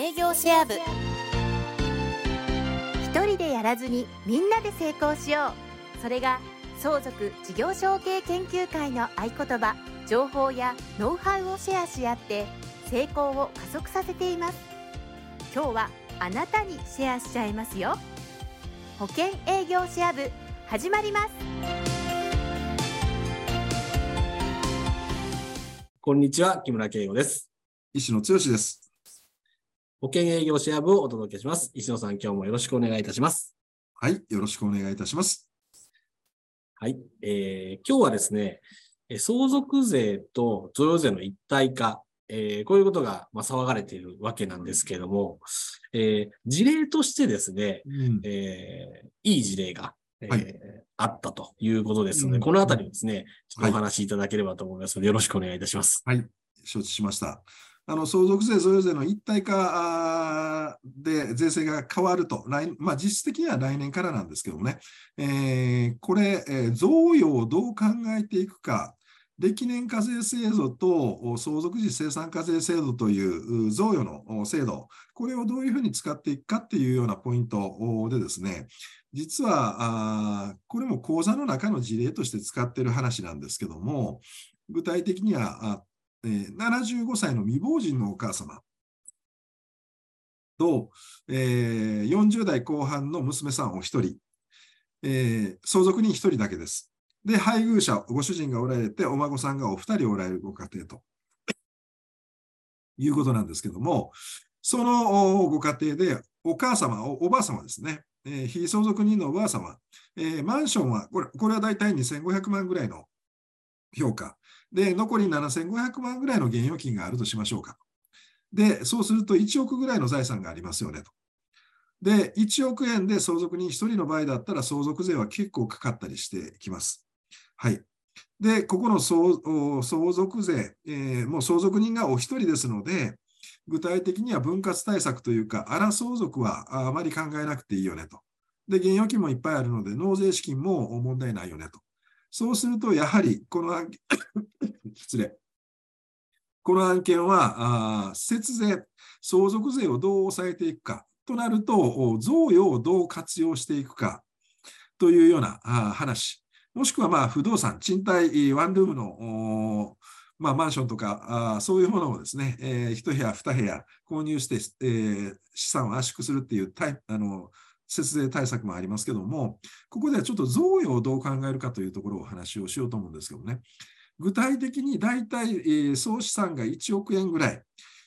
営業シェア部。一人でやらずにみんなで成功しよう。それが相続事業承継研究会の合言葉情報やノウハウをシェアし合って成功を加速させています。今日はあなたにシェアしちゃいますよ。保険営業シェア部始まります。こんにちは、木村圭吾です。石野剛です。保険営業シェア部をお届けします。石野さん、今日もよろしくお願いいたします。はい、よろしくお願いいたします。はい。えー今日はですね、えー相続税と贈与税の一体化、えーこういうことが、まあ、騒がれているわけなんですけれども、えー事例としてですね、うんえーいい事例が、えーはいあったということですので、うんこのあたりをですね、ちょっとおはい話しいただければと思いますので、よろしくお願いいたします。はい、承知しました。あの相続税、贈与税の一体化で税制が変わると、来まあ、実質的には来年からなんですけどもね、えーこれ、えー贈与をどう考えていくか、歴年課税制度と相続時生産課税制度という贈与の制度、これをどういうふうに使っていくかっていうようなポイントでですね、実はあこれも講座の中の事例として使っている話なんですけども、具体的には、えー75歳の未亡人のお母様。と、えー40代後半の娘さんお一人、えー相続人一人だけです。で、配偶者、ご主人がおられて、お孫さんがお二人おられるご家庭と。いうことなんですけども、そのご家庭で、お母様、おおばあ様ですね、えー非相続人のおばあ様、えーマンションは、これこれは大体2500万ぐらいの評価。で、残り7500万ぐらいの現預金があるとしましょうか。で、そうすると1億ぐらいの財産がありますよねと。で、1億円で相続人1人の場合だったら相続税は結構かかったりしてきます。はい。で、ここの相続税、えーもう相続人がお一人ですので、具体的には分割対策というか、荒相続はあまり考えなくていいよねと。で、現預金もいっぱいあるので、納税資金も問題ないよねと。そうすると、やはり、この案件、失礼。この案件は、あ節税、相続税をどう抑えていくかとなると、贈与をどう活用していくかというようなあ話、もしくはまあ不動産、賃貸、ワンルームのおまあ、マンションとか、あそういうものをですね、えー、1部屋、2部屋購入して、えー資産を圧縮するっていうタイあの節税対策もありますけども、ここではちょっと贈与をどう考えるかというところをお話をしようと思うんですけどね。具体的に大体、えー総資産が1億円ぐらい。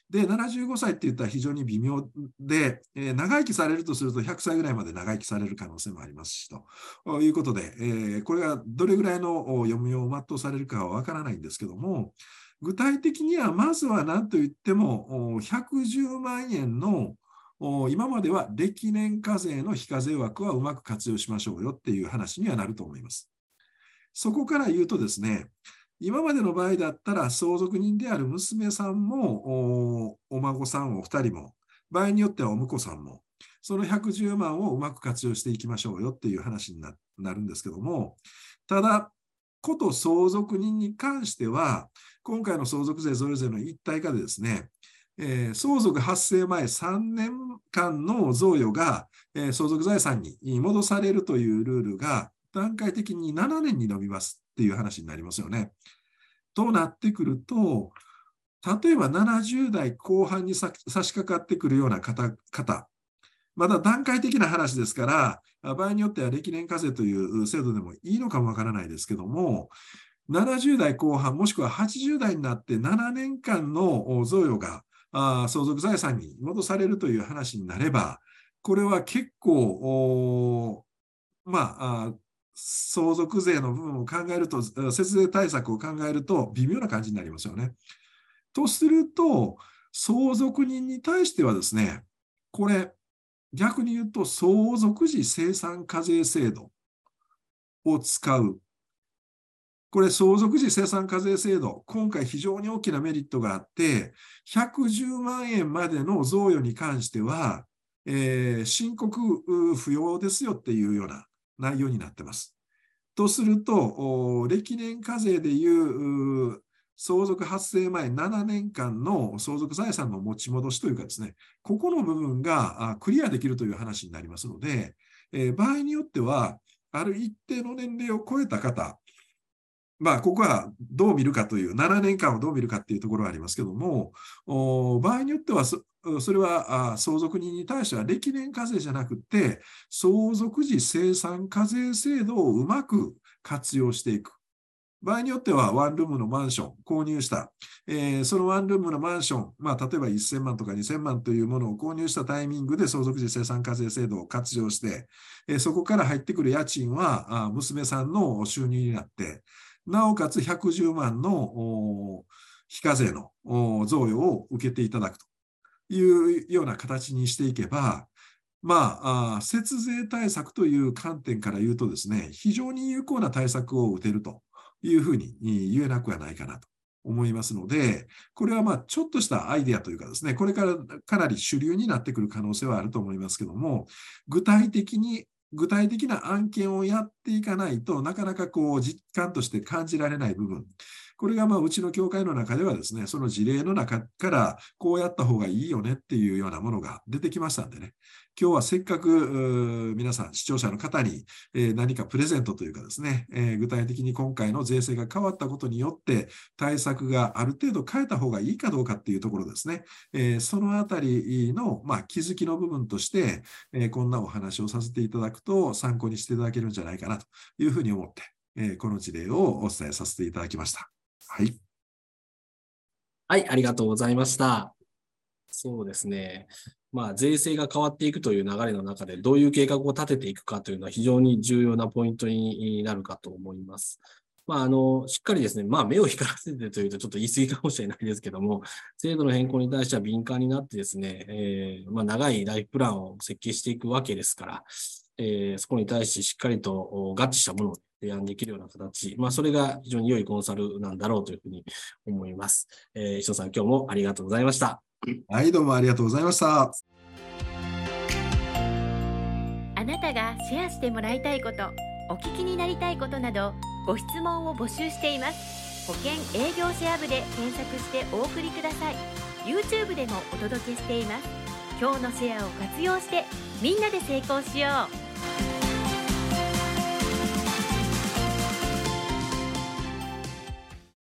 で、75歳って言ったら非常に微妙で、えー長生きされるとすると100歳ぐらいまで長生きされる可能性もありますし、ということで、えーこれがどれぐらいの読みを全うされるかはわからないんですけども、具体的にはまずは何と言っても、110万円の今までは歴年課税の非課税枠はうまく活用しましょうよっていう話にはなると思います。そこから言うとですね、今までの場合だったら相続人である娘さんもお孫さんお二人も、場合によってはお婿さんも、その110万をうまく活用していきましょうよっていう話になるんですけども、ただ、こと相続人に関しては、今回の相続税、贈与税の一体化でですね、えー相続発生前3年間の贈与が、えー相続財産に戻されるというルールが段階的に7年に伸びますっていう話になりますよね。となってくると、例えば70代後半に差し掛かってくるような方、方まだ段階的な話ですから、場合によっては歴年課税という制度でもいいのかもわからないですけども、70代後半もしくは80代になって7年間の贈与があ相続財産に戻されるという話になれば、これは結構、まあ、相続税の部分を考えると、節税対策を考えると微妙な感じになりますよね。とすると、相続人に対してはですね、これ、逆に言うと、相続時生産課税制度を使う。これ、相続時生産課税制度、今回非常に大きなメリットがあって、110万円までの贈与に関しては、えー申告不要ですよっていうような内容になってます。とすると、歴年課税でいうう相続発生前7年間の相続財産の持ち戻しというかですね、ここの部分がクリアできるという話になりますので、えー、場合によっては、ある一定の年齢を超えた方、まあ、ここはどう見るかという、7年間をどう見るかっていうところはありますけども、場合によってはそ、それは相続人に対しては歴年課税じゃなくて、相続時生産課税制度をうまく活用していく。場合によっては、ワンルームのマンション購入した。えー、そのワンルームのマンション、まあ、例えば1000万とか2000万というものを購入したタイミングで相続時生産課税制度を活用して、えー、そこから入ってくる家賃は、娘さんの収入になって、なおかつ110万の非課税の贈与を受けていただくというような形にしていけば、まあ、節税対策という観点から言うとですね、非常に有効な対策を打てるというふうに言えなくはないかなと思いますので、これはまあちょっとしたアイデアというかですね、これからかなり主流になってくる可能性はあると思いますけども、具体的に具体的な案件をやっていかないとなかなかこう実感として感じられない部分。これがまあうちの教会の中ではですね、その事例の中からこうやった方がいいよねっていうようなものが出てきましたんでね、今日はせっかく皆さん、視聴者の方に何かプレゼントというかですね、具体的に今回の税制が変わったことによって対策がある程度変えた方がいいかどうかっていうところですね、そのあたりのま気づきの部分として、こんなお話をさせていただくと参考にしていただけるんじゃないかなというふうに思って、この事例をお伝えさせていただきました。はい。はい、ありがとうございました。そうですね。まあ、税制が変わっていくという流れの中で、どういう計画を立てていくかというのは非常に重要なポイントになるかと思います。まあ、あの、しっかりですね、まあ、目を光らせてというとちょっと言い過ぎかもしれないですけども、制度の変更に対しては敏感になってですね、えー、まあ、長いライフプランを設計していくわけですから、えー、そこに対してしっかりと合致したものを提案できるような形、まあ、それが非常に良いコンサルなんだろうというふうに思います。えー、石野さん、今日もありがとうございました。はい、どうもありがとうございました。あなたがシェアしてもらいたいこと、お聞きになりたいことなど、ご質問を募集しています。保険営業シェア部で検索してお送りください。YouTube でもお届けしています。今日のシェアを活用して、みんなで成功しよう。